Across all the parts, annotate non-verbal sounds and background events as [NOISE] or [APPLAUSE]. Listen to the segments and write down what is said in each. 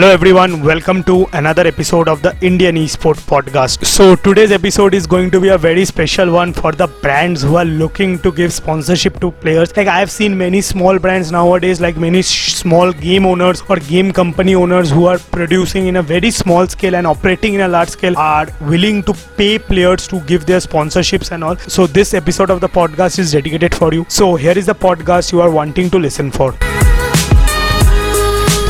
Hello everyone, welcome to another episode of the Indian Esport Podcast. So today's episode is going to be a very special one for the brands who are looking to give sponsorship to players. Like I have seen many small brands nowadays, like many sh- small game owners or game company owners who are producing in a very small scale and operating in a large scale are willing to pay players to give their sponsorships and all. So this episode of the podcast is dedicated for you. So here is the podcast you are wanting to listen for.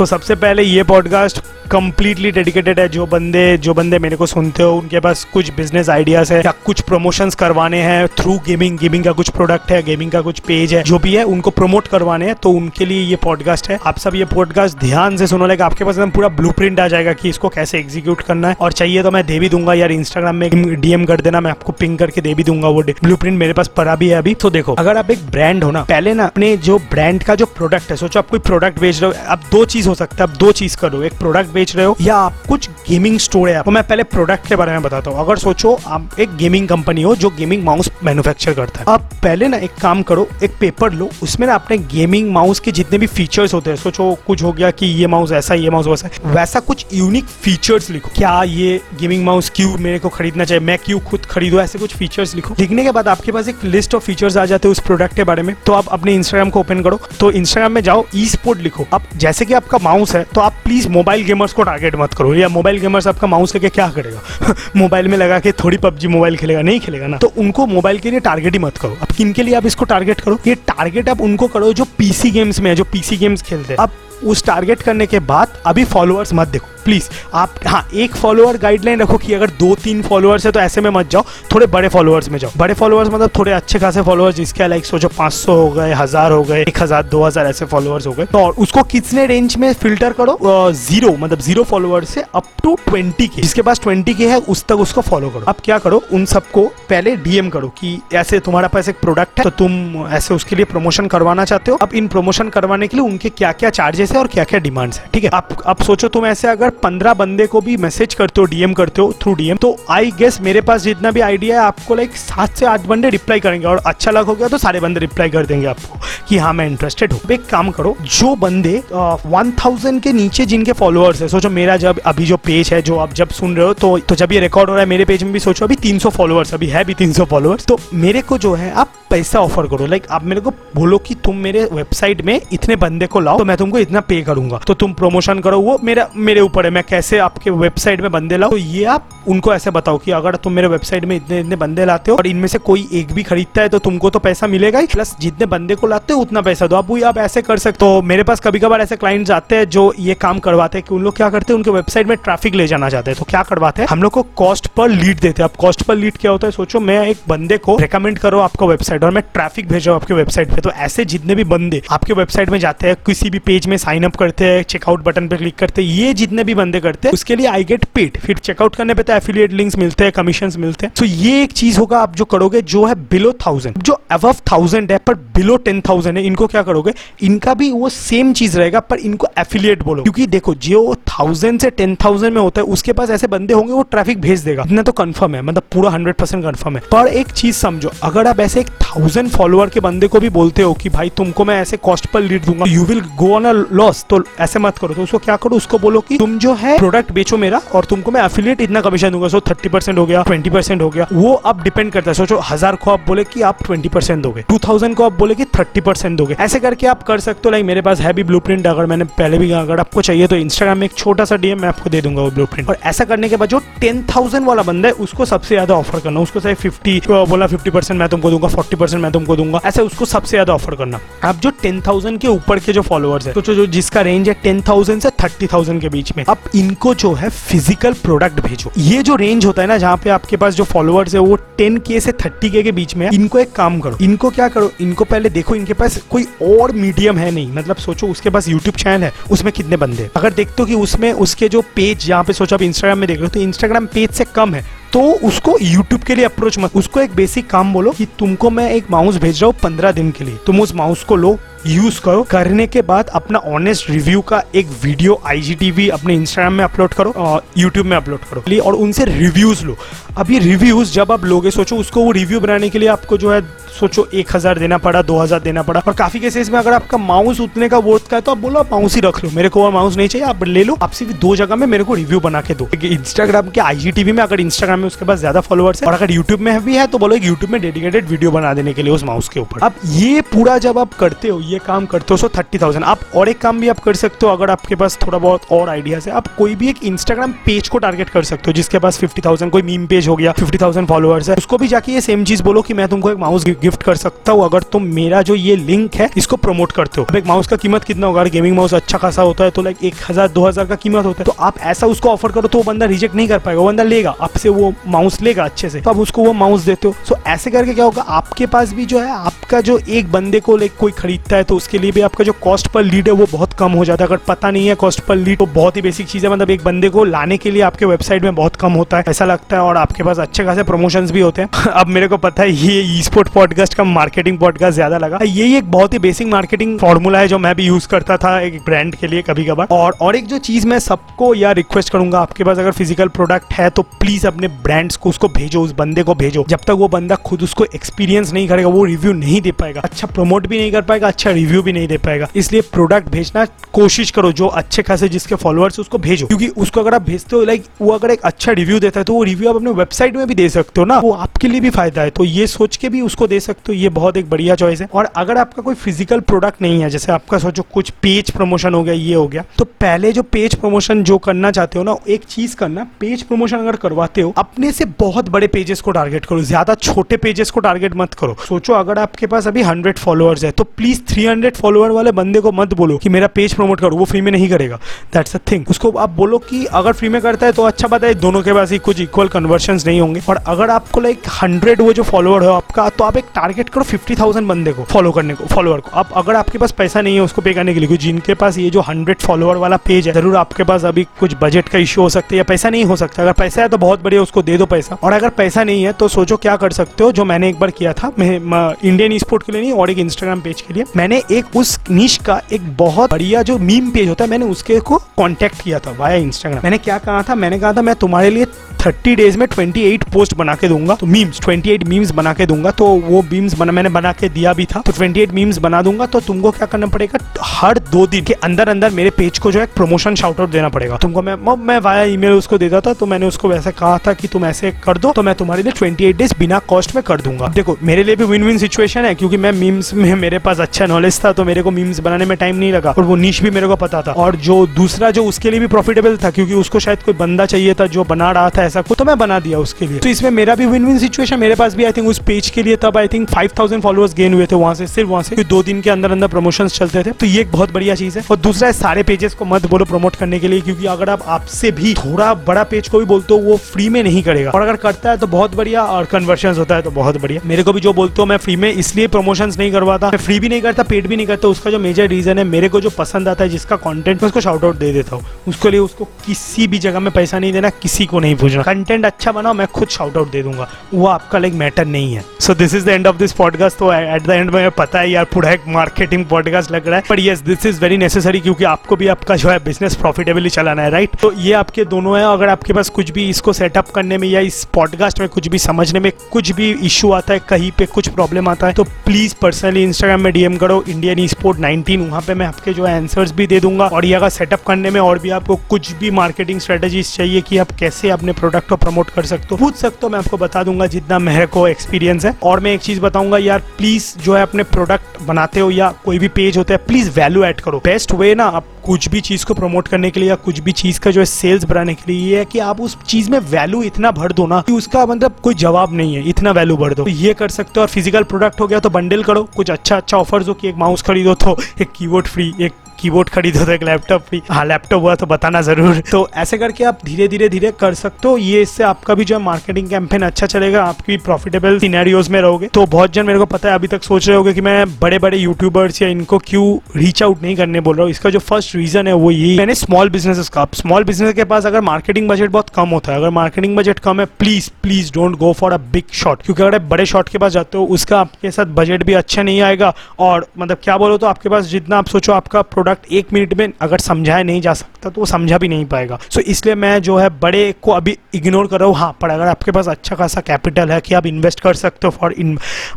तो सबसे पहले ये podcast completely dedicated है। जो बंदे जो बंदे मेरे को सुनते हो, उनके पास कुछ बिज़नेस आइडियाज़ है या कुछ प्रमोशंस करवाने हैं थ्रू गेमिंग गेमिंग का कुछ प्रोडक्ट है गेमिंग का कुछ पेज है, जो भी है, उनको प्रमोट करवाने हैं तो उनके लिए ये पॉडकास्ट है। आप सब ये पॉडकास्ट ध्यान से सुनो लेगा आपके पास एकदम पूरा ब्लू आ जाएगा कि इसको कैसे एग्जीक्यूट करना है। और चाहिए तो मैं दे भी दूँगा यार इंस्टाग्राम में डीएम कर देना, मैं आपको पिंग करके दे भी दूँगा वो ब्लू मेरे पास पड़ा भी है अभी। तो देखो, अगर आप एक ब्रांड हो ना, पहले ना अपने जो ब्रांड का जो प्रोडक्ट है, सोचो आप कोई प्रोडक्ट बेच रहे हो आप दो चीज़ हो सकता है आप दो चीज़ करो। एक प्रोडक्ट बेच रहे हो? या आप कुछ गेमिंग स्टोर है तो मैं पहले प्रोडक्ट के बारे में बताता हूँ। अगर सोचो आप एक गेमिंग कंपनी हो जो गेमिंग माउस मैन्युफैक्चर करता है। आप पहले ना एक काम करो एक पेपर लो उसमें ना अपने गेमिंग माउस के जितने भी फीचर्स होते हैं सोचो कुछ हो गया कि ये माउस ऐसा ये माउस वैसा वैसा कुछ यूनिक फीचर्स लिखो। क्या ये गेमिंग माउस क्यों मेरे को खरीदना चाहिए? मैं क्यों खुद खरीदू? ऐसे कुछ फीचर्स लिखो। लिखने के बाद आपके पास एक लिस्ट ऑफ़ फीचर्स आ जाते हैं उस प्रोडक्ट के बारे में। तो आप अपने इंस्टाग्राम को ओपन करो। तो इंस्टाग्राम में जाओ ई स्पोर्ट लिखो। अब जैसे कि आपका माउस है तो आप प्लीज़ मोबाइल गेमर्स को टारगेट मत करो। या मोबाइल गेमर्स आपका माउस लेके क्या करेगा? [LAUGHS] मोबाइल में लगा के थोड़ी पबजी मोबाइल खेलेगा, नहीं खेलेगा ना। तो उनको मोबाइल के लिए टारगेट ही मत करो। अब किन के लिए आप इसको टारगेट करो? ये टारगेट आप उनको करो जो पीसी गेम्स में है, जो पीसी गेम्स खेलते हैं। अब उस टारगेट करने के बाद अभी फॉलोअर्स मत देखो। प्लीज़ आप हाँ एक फॉलोअर गाइडलाइन रखो कि अगर दो तीन फॉलोअर्स है तो ऐसे में मत जाओ, थोड़े बड़े फॉलोअर्स में जाओ। बड़े फॉलोअर्स मतलब थोड़े अच्छे खासे फॉलोअर्स जिसके लाइक सोचो पाँच सौ हो गए, हज़ार हो गए, एक हज़ार, दो हज़ार ऐसे फॉलोअर्स हो गए। तो और उसको कितने रेंज में फ़िल्टर करो? ज़ीरो मतलब ज़ीरो फॉलोअर्स से अप टू ट्वेंटी के जिसके पास ट्वेंटी के है, उस तक उसको फॉलो करो। अब क्या करो? उन सबको पहले डीएम करो कि ऐसे तुम्हारा पास एक प्रोडक्ट है तो तुम ऐसे उसके लिए प्रमोशन करवाना चाहते हो। अब इन प्रमोशन करवाने के लिए उनके क्या क्या चार्जेस है और क्या क्या डिमांड्स है, ठीक है? आप अब सोचो तुम ऐसे अगर पंद्रह बंदे को भी मैसेज करते हो डीएम करते हो थ्रू डीएम तो आई गेस मेरे पास जितना भी आइडिया है, आपको लाइक सात से आठ बंदे रिप्लाई करेंगे और अच्छा लग हो गया तो सारे बंदे रिप्लाई कर देंगे आपको कि हाँ मैं इंटरेस्टेड हूँ। एक काम करो, जो बंदे वन थाउज़ेंड के नीचे जिनके फॉलोअर्स है, सोचो मेरा जब अभी जो पेज है, जो आप जब सुन रहे हो तो तो जब ये रिकॉर्ड हो रहा है, मेरे पेज में भी सोचो अभी 300 फॉलोअर्स अभी है भी 300 फॉलोअर्स तो मेरे को जो है, आप पैसा ऑफ़र करो। लाइक आप मेरे को बोलो कि तुम मेरे वेबसाइट में इतने बंदे को लाओ तो मैं तुमको इतना पे करूँगा। तो तुम प्रमोशन करो, वो मेरा, मेरे ऊपर है। मैं कैसे आपके वेबसाइट में बंदे लाओ तो ये आप उनको ऐसे बताओ कि अगर तुम मेरे वेबसाइट में इतने इतने बंदे लाते हो और इनमें से कोई एक भी खरीदता है तो तुमको तो पैसा मिलेगा ही। प्लस जितने बंदे को लाते हो, उतना पैसा दो। आप वही आप ऐसे कर सकते हो। मेरे पास कभी कभार ऐसे क्लाइंट्स आते हैं जो ये काम करवाते हैं कि उन लोग क्या करते हैं? उनके वेबसाइट में ट्रैफ़िक ले जाना चाहते हैं। तो क्या करवाते हैं? हम लोग को कॉस्ट पर लीड देते हैं। अब कॉस्ट पर लीड क्या होता है? सोचो, मैं एक बंदे को रिकमेंड करो आपका वेबसाइट और मैं ट्रैफ़िक भेजो आपके वेबसाइट पे तो ऐसे जितने भी बंदे आपके वेबसाइट में जाते हैं, किसी भी पेज में साइन अप करते हैं चेकआउट बटन पे क्लिक करते हैं, ये जितने भी बंदे करते हैं, उसके लिए आई गेट पेड फिर चेकआउट करने पे तो एफिलिएट लिंक्स मिलते हैं कमीशन मिलते हैं. तो ये एक चीज़ होगा, आप जो करोगे, जो है बिलो थाउज़ेंड जो अबव थाउज़ेंड है, पर बिलो टेन थाउज़ेंड है, इनको क्या करोगे? इनका भी वो सेम चीज़ रहेगा, पर इनको एफिलिएट बोलो क्योंकि देखो, जो थाउज़ेंड से टेन थाउज़ेंड में होता है, उसके पास ऐसे बंदे होंगे, वो ट्रैफ़िक भेज देगा. इतना तो कंफर्म है मतलब पूरा हंड्रेड परसेंट कंफर्म है. पर एक चीज़ समझो, अगर आप ऐसे एक थाउज़ेंड फॉलोअर के बंदे को भी बोलते हो कि भाई तुमको मैं ऐसे कॉस्ट पर लीड दूँगा। You will go on a loss तो ऐसे मत करो। तो उसको क्या करो? उसको बोलो कि तुम जो है प्रोडक्ट बेचो मेरा और तुमको मैं एफिलिएट इतना कमीशन दूँगा। सो थर्टी परसेंट हो गया ट्वेंटी परसेंट हो गया। वो अब डिपेंड करता है। सोचो, हज़ार को आप बोले कि आप ट्वेंटी परसेंट दोगे। टू थाउज़ेंड को आप बोले कि थर्टी परसेंट दोगे। ऐसे करके आप कर सकते हो। लाइक मेरे पास है भी ब्लू अगर मैंने पहले भी, अगर आपको चाहिए तो इंस्टाग्राम में एक छोटा सा डीएम मैं आपको दे दूँगा वो ब्लू और ऐसा करने के बाद जो टेन थाउज़ेंड वाला बंदा है, उसको सबसे ज़्यादा ऑफ़र करना। उसको चाहे फिफ्टी बोला फिफ्टी परसेंट मैं तुमको दूँगा फोर्टी परसेंट मैं तुमको दूँगा। ऐसे उसको सबसे ज़्यादा ऑफ़र करना। अब जो टेन थाउज़ेंड के ऊपर के जो फॉलोअर्स है तो जो जिसका रेंज है टेन थाउज़ेंड से थर्टी थाउज़ेंड के बीच में अब इनको जो है फ़िज़िकल प्रोडक्ट भेजो। ये जो रेंज होता है ना, जहाँ पे आपके पास जो फॉलोअर्स है, वो टेन के से थर्टी के के बीच में इनको एक काम करो, इनको क्या करो, इनको पहले देखो, इनके पास कोई और मीडियम है नहीं। मतलब सोचो उसके पास यूट्यूब चैनल है, उसमें कितने बंदे अगर देखते हो कि उसमें उसके जो पेज जहाँ पे सोचो आप इंस्टाग्राम में देख रहे हो तो इंस्टाग्राम पेज से कम है। तो उसको YouTube के लिए अप्रोच मत। उसको एक बेसिक काम बोलो कि तुमको मैं एक माउस भेज रहा हूँ पंद्रह दिन के लिए। तुम उस माउस को लो यूज़ करो। करने के बाद अपना ऑनेस्ट रिव्यू का एक वीडियो आईजीटीवी अपने इंस्टाग्राम में अपलोड करो और यूट्यूब में अपलोड करो। और उनसे रिव्यूज़ लो। अब ये रिव्यूज़ जब आप लोगे, सोचो उसको वो रिव्यू बनाने के लिए आपको जो है, सोचो एक हज़ार देना पड़ा, दो हज़ार देना पड़ा। और काफ़ी केसेस में अगर आपका माउस उतने का वर्थ का है तो आप बोलो आप माउस ही रख लो। मेरे को और माउस नहीं चाहिए, आप ले लो। आप सिर्फ़ दो जगह में मेरे को रिव्यू बना के दो। इंस्टाग्राम के आईजीटीवी में अगर इंस्टाग्राम में उसके पास ज़्यादा फॉलोअर्स है, और अगर यूट्यूब में भी है तो बोलो यूट्यूब में डेडिकेटेड वीडियो बना देने के लिए उस माउस के ऊपर। अब ये पूरा जब आप करते हो ये काम करते हो सो थर्टी थाउज़ेंड आप और एक काम भी आप कर सकते हो, अगर आपके पास थोड़ा बहुत और आइडियाज़ है, आप कोई भी एक इंस्टाग्राम पेज को टारगेट कर सकते हो, जिसके पास फिफ्टी थाउज़ेंड कोई मीम पेज हो गया फिफ्टी थाउज़ेंड फॉलोअर्स है, उसको भी जाके ये सेम चीज़ बोलो कि मैं तुमको एक माउस गिफ्ट कर सकता हूँ, अगर तुम मेरा जो ये लिंक है, इसको प्रमोट करते हो। एक माउस का कीमत कितना होगा? अगर गेमिंग माउस अच्छा खासा होता है तो लाइक एक हज़ार, दो हज़ार का कीमत होता है। तो आप ऐसा उसको ऑफ़र करो तो वो बंदा रिजेक्ट नहीं कर पाएगा, वो बंदा लेगा, आपसे वो माउस लेगा अच्छे से। तो आप उसको वो माउस देते हो। सो ऐसे करके क्या होगा? आपके पास भी जो है आपका जो एक बंदे को लाइक कोई खरीदता है तो उसके लिए भी आपका जो कॉस्ट पर लीड है, वो बहुत कम हो जाता है। अगर पता नहीं है कॉस्ट पर लीड तो बहुत ही बेसिक चीज़ है। मतलब एक बंदे को लाने के लिए आपके वेबसाइट में बहुत कम होता है। ऐसा लगता है और आपके पास अच्छे खासे प्रमोशन भी होते हैं। [LAUGHS] अब मेरे को पता है, ये ई स्पोर्ट पॉडकास्ट का मार्केटिंग पॉडकास्ट ज़्यादा लगा। यही एक बहुत ही बेसिक मार्केटिंग फॉर्मूला है, जो मैं भी यूज़ करता था एक ब्रांड के लिए कभी कभार और और एक जो चीज़ मैं सबको या रिक्वेस्ट करूँगा, आपके पास अगर फ़िज़िकल प्रोडक्ट है तो प्लीज़ अपने ब्रांड्स को, उसको भेजो, उस बंदे को भेजो। जब तक वो बंदा खुद उसको एक्सपीरियंस नहीं करेगा, वो रिव्यू नहीं दे पाएगा। अच्छा प्रमोट भी नहीं कर पाएगा अच्छा रिव्यू भी नहीं दे पाएगा। इसलिए प्रोडक्ट भेजना कोशिश करो, जो अच्छे खासे जिसके फॉलोअर्स उसको भेजो। क्योंकि उसको अगर आप भेजते हो लाइक वो अगर एक अच्छा रिव्यू देता है तो वो रिव्यू आप अपने वेबसाइट में भी दे सकते हो ना। वो आपके लिए भी फ़ायदा है। तो ये सोच के भी उसको दे सकते हो, ये बहुत एक बढ़िया चॉइस है। और अगर आपका कोई फ़िज़िकल प्रोडक्ट नहीं है, जैसे आपका सोचो कुछ पेज प्रमोशन हो गया, ये हो गया तो पहले जो पेज प्रमोशन जो करना चाहते हो ना, एक चीज़ करना पेज प्रमोशन अगर करवाते हो, अपने से बहुत बड़े पेजेस को टारगेट करो, ज़्यादा छोटे पेजेस को टारगेट मत करो। सोचो अगर आपके पास अभी हंड्रेड फॉलोअर्स है तो प्लीज़ थ्री हंड्रेड फॉलोअर वाले बंदे को मत बोलो कि मेरा पेज प्रमोट करो, वो फ्री में नहीं करेगा। दैट्स अ थिंग उसको आप बोलो कि अगर फ्री में करता है तो अच्छा बात है, दोनों के पास ही कुछ इक्वल कन्वर्शन नहीं होंगे। और अगर आपको लाइक हंड्रेड वो जो फॉलोअर हो आपका तो आप एक टारगेट करो फिफ्टी थाउज़ेंड बंदे को फॉलो करने को फॉलोअर को। अब अगर आपके पास पैसा नहीं है उसको पे करने के लिए जिनके पास ये जो हंड्रेड फॉलोअर वाला पेज है, ज़रूर आपके पास अभी कुछ बजट का इश्यू हो सकता है या पैसा नहीं हो सकता। अगर पैसा है तो बहुत बढ़िया, उसको दे दो पैसा। और अगर पैसा नहीं है तो सोचो क्या कर सकते हो, जो मैंने एक बार किया था, मैं इंडियन स्पोर्ट के लिए नहीं, और एक इंस्टाग्राम पेज के लिए। मैंने एक उस निश का एक बहुत बढ़िया जो मीम पेज होता है, मैंने उसके को कॉन्टेक्ट किया था वाया इंस्टाग्राम मैंने क्या कहा था? मैंने कहा था, मैं तुम्हारे लिए थर्टी डेज़ में ट्वेंटी एट पोस्ट बना के दूँगा। तो मीम्स ट्वेंटी एट मीम्स बना के दूँगा। तो वो मीम्स बना, मैंने बना के दिया भी था। तो ट्वेंटी एट मीम्स बना दूँगा। तो तुमको क्या करना पड़ेगा? हर दो दिन के अंदर अंदर मेरे पेज को जो है प्रमोशन शाउट आउट देना पड़ेगा। तुमको मैं मैं वाया ईमेल उसको देता था तो मैंने उसको वैसे कहा था कि तुम ऐसे कर दो तो मैं तुम्हारे लिए ट्वेंटी एट डेज़ बिना कॉस्ट में कर दूँगा। देखो, मेरे लिए भी विन विन सिचुएशन है। क्योंकि मैं मीम्स में, मेरे पास अच्छा नॉलेज था तो मेरे को मीम्स बनाने में टाइम नहीं लगा, और वो नीच भी मेरे को पता था। और जो दूसरा, जो उसके लिए भी प्रॉफिटेबल था, क्योंकि उसको शायद कोई बंदा चाहिए था, जो बना रहा था ऐसा तो मैं बना दिया उसके लिए। तो इसमें मेरा भी विन विन सिचुएशन मेरे पास भी आई थिंक उस पेज के लिए तब I think five thousand followers gain हुए थे वहाँ से, सिर्फ़ वहाँ से। दो दिन के अंदर अंदर प्रमोशन चलते थे तो ये एक बहुत बढ़िया चीज़ है। और दूसरा है, सारे पेजेस को मत बोलो प्रमोट करने के लिए, क्योंकि अगर आप आपसे भी थोड़ा बड़ा पेज को भी बोलते हो, वो फ्री में नहीं करेगा। और अगर करता है तो बहुत बढ़िया, और कन्वर्शन होता है तो बहुत बढ़िया। मेरे को भी जो बोलते हो, मैं फ्री में, इसलिए प्रमोशन नहीं करवाता मैं फ्री भी नहीं करता पेड भी नहीं करता, उसका जो मेजर रीजन है, मेरे को जो पसंद आता है, जिसका कॉन्टेंट उसको शाउट आउट दे देता हूँ। उसके लिए उसको किसी भी जगह में पैसा नहीं देना, किसी को नहीं पूछना। कंटेंट अच्छा बनाओ, मैं खुद शाउट आउट दे दूँगा। वो आपका लाइक मैटर नहीं है। So this is the end of this podcast तो एट द एंड में पता है यार, पूरा एक मार्केटिंग पॉडकास्ट लग रहा है। But yes this is very necessary क्योंकि आपको भी आपका जो है बिज़नेस प्रॉफिटेबली चलाना है राइट तो ये आपके दोनों है। अगर आपके पास कुछ भी इसको सेटअप करने में या इस पॉडकास्ट में कुछ भी समझने में कुछ भी इशू आता है, कहीं पे कुछ प्रॉब्लम आता है तो प्लीज़ पर्सनली इंस्टाग्राम में डीएम करो इंडियन ई स्पोर्ट नाइनटीन वहाँ पे मैं आपके जो आंसर्स भी दे दूँगा। और ये अगर सेटअप करने में और भी आपको कुछ भी मार्केटिंग स्ट्रेटेजीज चाहिए कि आप कैसे अपने प्रोडक्ट को प्रमोट कर सकते हो, पूछ सकते हो, मैं आपको बता दूँगा जितना मेरे को एक्सपीरियंस है। और मैं एक चीज़ बताऊँगा यार प्लीज़ जो है अपने प्रोडक्ट बनाते हो या कोई भी पेज होता है प्लीज़ वैल्यू एड करो। बेस्ट वे ना आप कुछ भी चीज़ को प्रमोट करने के लिए या कुछ भी चीज़ का जो है सेल्स बढ़ाने के लिए ये है कि आप उस चीज़ में वैल्यू इतना भर दो ना कि उसका मतलब कोई जवाब नहीं है, इतना वैल्यू भर दो। तो ये कर सकते हो और फ़िज़िकल प्रोडक्ट हो गया तो बंडल करो। कुछ अच्छा अच्छा ऑफर्स हो कि एक माउस खरीदो तो एक कीबोर्ड फ्री एक कीबोर्ड खरीदो तो एक लैपटॉप भी हाँ लैपटॉप हुआ तो बताना ज़रूर। तो ऐसे करके आप धीरे धीरे धीरे कर सकते हो। ये इससे आपका भी जो है मार्केटिंग कैंपेन अच्छा चलेगा, आपकी प्रॉफिटेबल सिनेरियोज में रहोगे। तो बहुत जन मेरे को पता है, अभी तक सोच रहे होगे कि मैं बड़े बड़े यूट्यूबर्स या इनको क्यों रीच आउट नहीं करने बोल रहा हूँ। इसका जो फ़र्स्ट रीजन है वो यही मैंने स्मॉल बिज़नेस का स्मॉल बिज़नेस के पास अगर मार्केटिंग बजट बहुत कम होता है, अगर मार्केटिंग बजट कम है please please don't go for a big shot क्योंकि अगर बड़े शॉट के पास जाते हो, उसका आपके साथ बजट भी अच्छा नहीं आएगा। और मतलब क्या बोलो तो आपके पास जितना आप सोचो, आपका प्रोडक्ट एक मिनट में अगर समझाया नहीं जा सकता तो वो समझा भी नहीं पाएगा। सो so, इसलिए मैं जो है बड़े को अभी इग्नोर कर रहा हूँ। हाँ पर अगर आपके पास अच्छा खासा कैपिटल है कि आप इन्वेस्ट कर सकते हो फॉर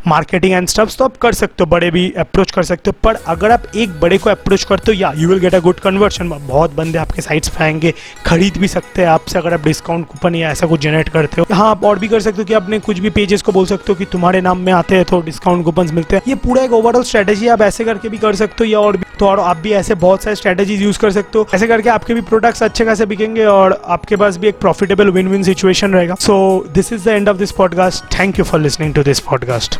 मार्केटिंग एंड स्टफ्स तो आप कर सकते हो, बड़े भी अप्रोच कर सकते हो, पर अगर आप एक बड़े को अप्रोच करते हो, या you will get a good conversion बहुत बंदे आपके साइट्स पे आएँगे, खरीद भी सकते हैं आपसे अगर आप डिस्काउंट कूपन या ऐसा कुछ जनरेट करते हो। हाँ आप और भी कर सकते हो कि अपने कुछ भी पेजेस को बोल सकते हो कि तुम्हारे नाम में आते हैं तो डिस्काउंट कूपन मिलते हैं। ये पूरा एक ओवरऑल स्ट्रेटेजी आप ऐसे करके भी कर सकते हो, या और भी तो और आप भी ऐसे बहुत सारे स्ट्रेटेजीज यूज़ कर सकते हो। ऐसे करके आपके भी प्रोडक्ट्स अच्छे खासे बिकेंगे और आपके पास भी एक प्रॉफिटेबल विन विन सिचुएशन रहेगा। So this is the end of this podcast thank you for listening to this podcast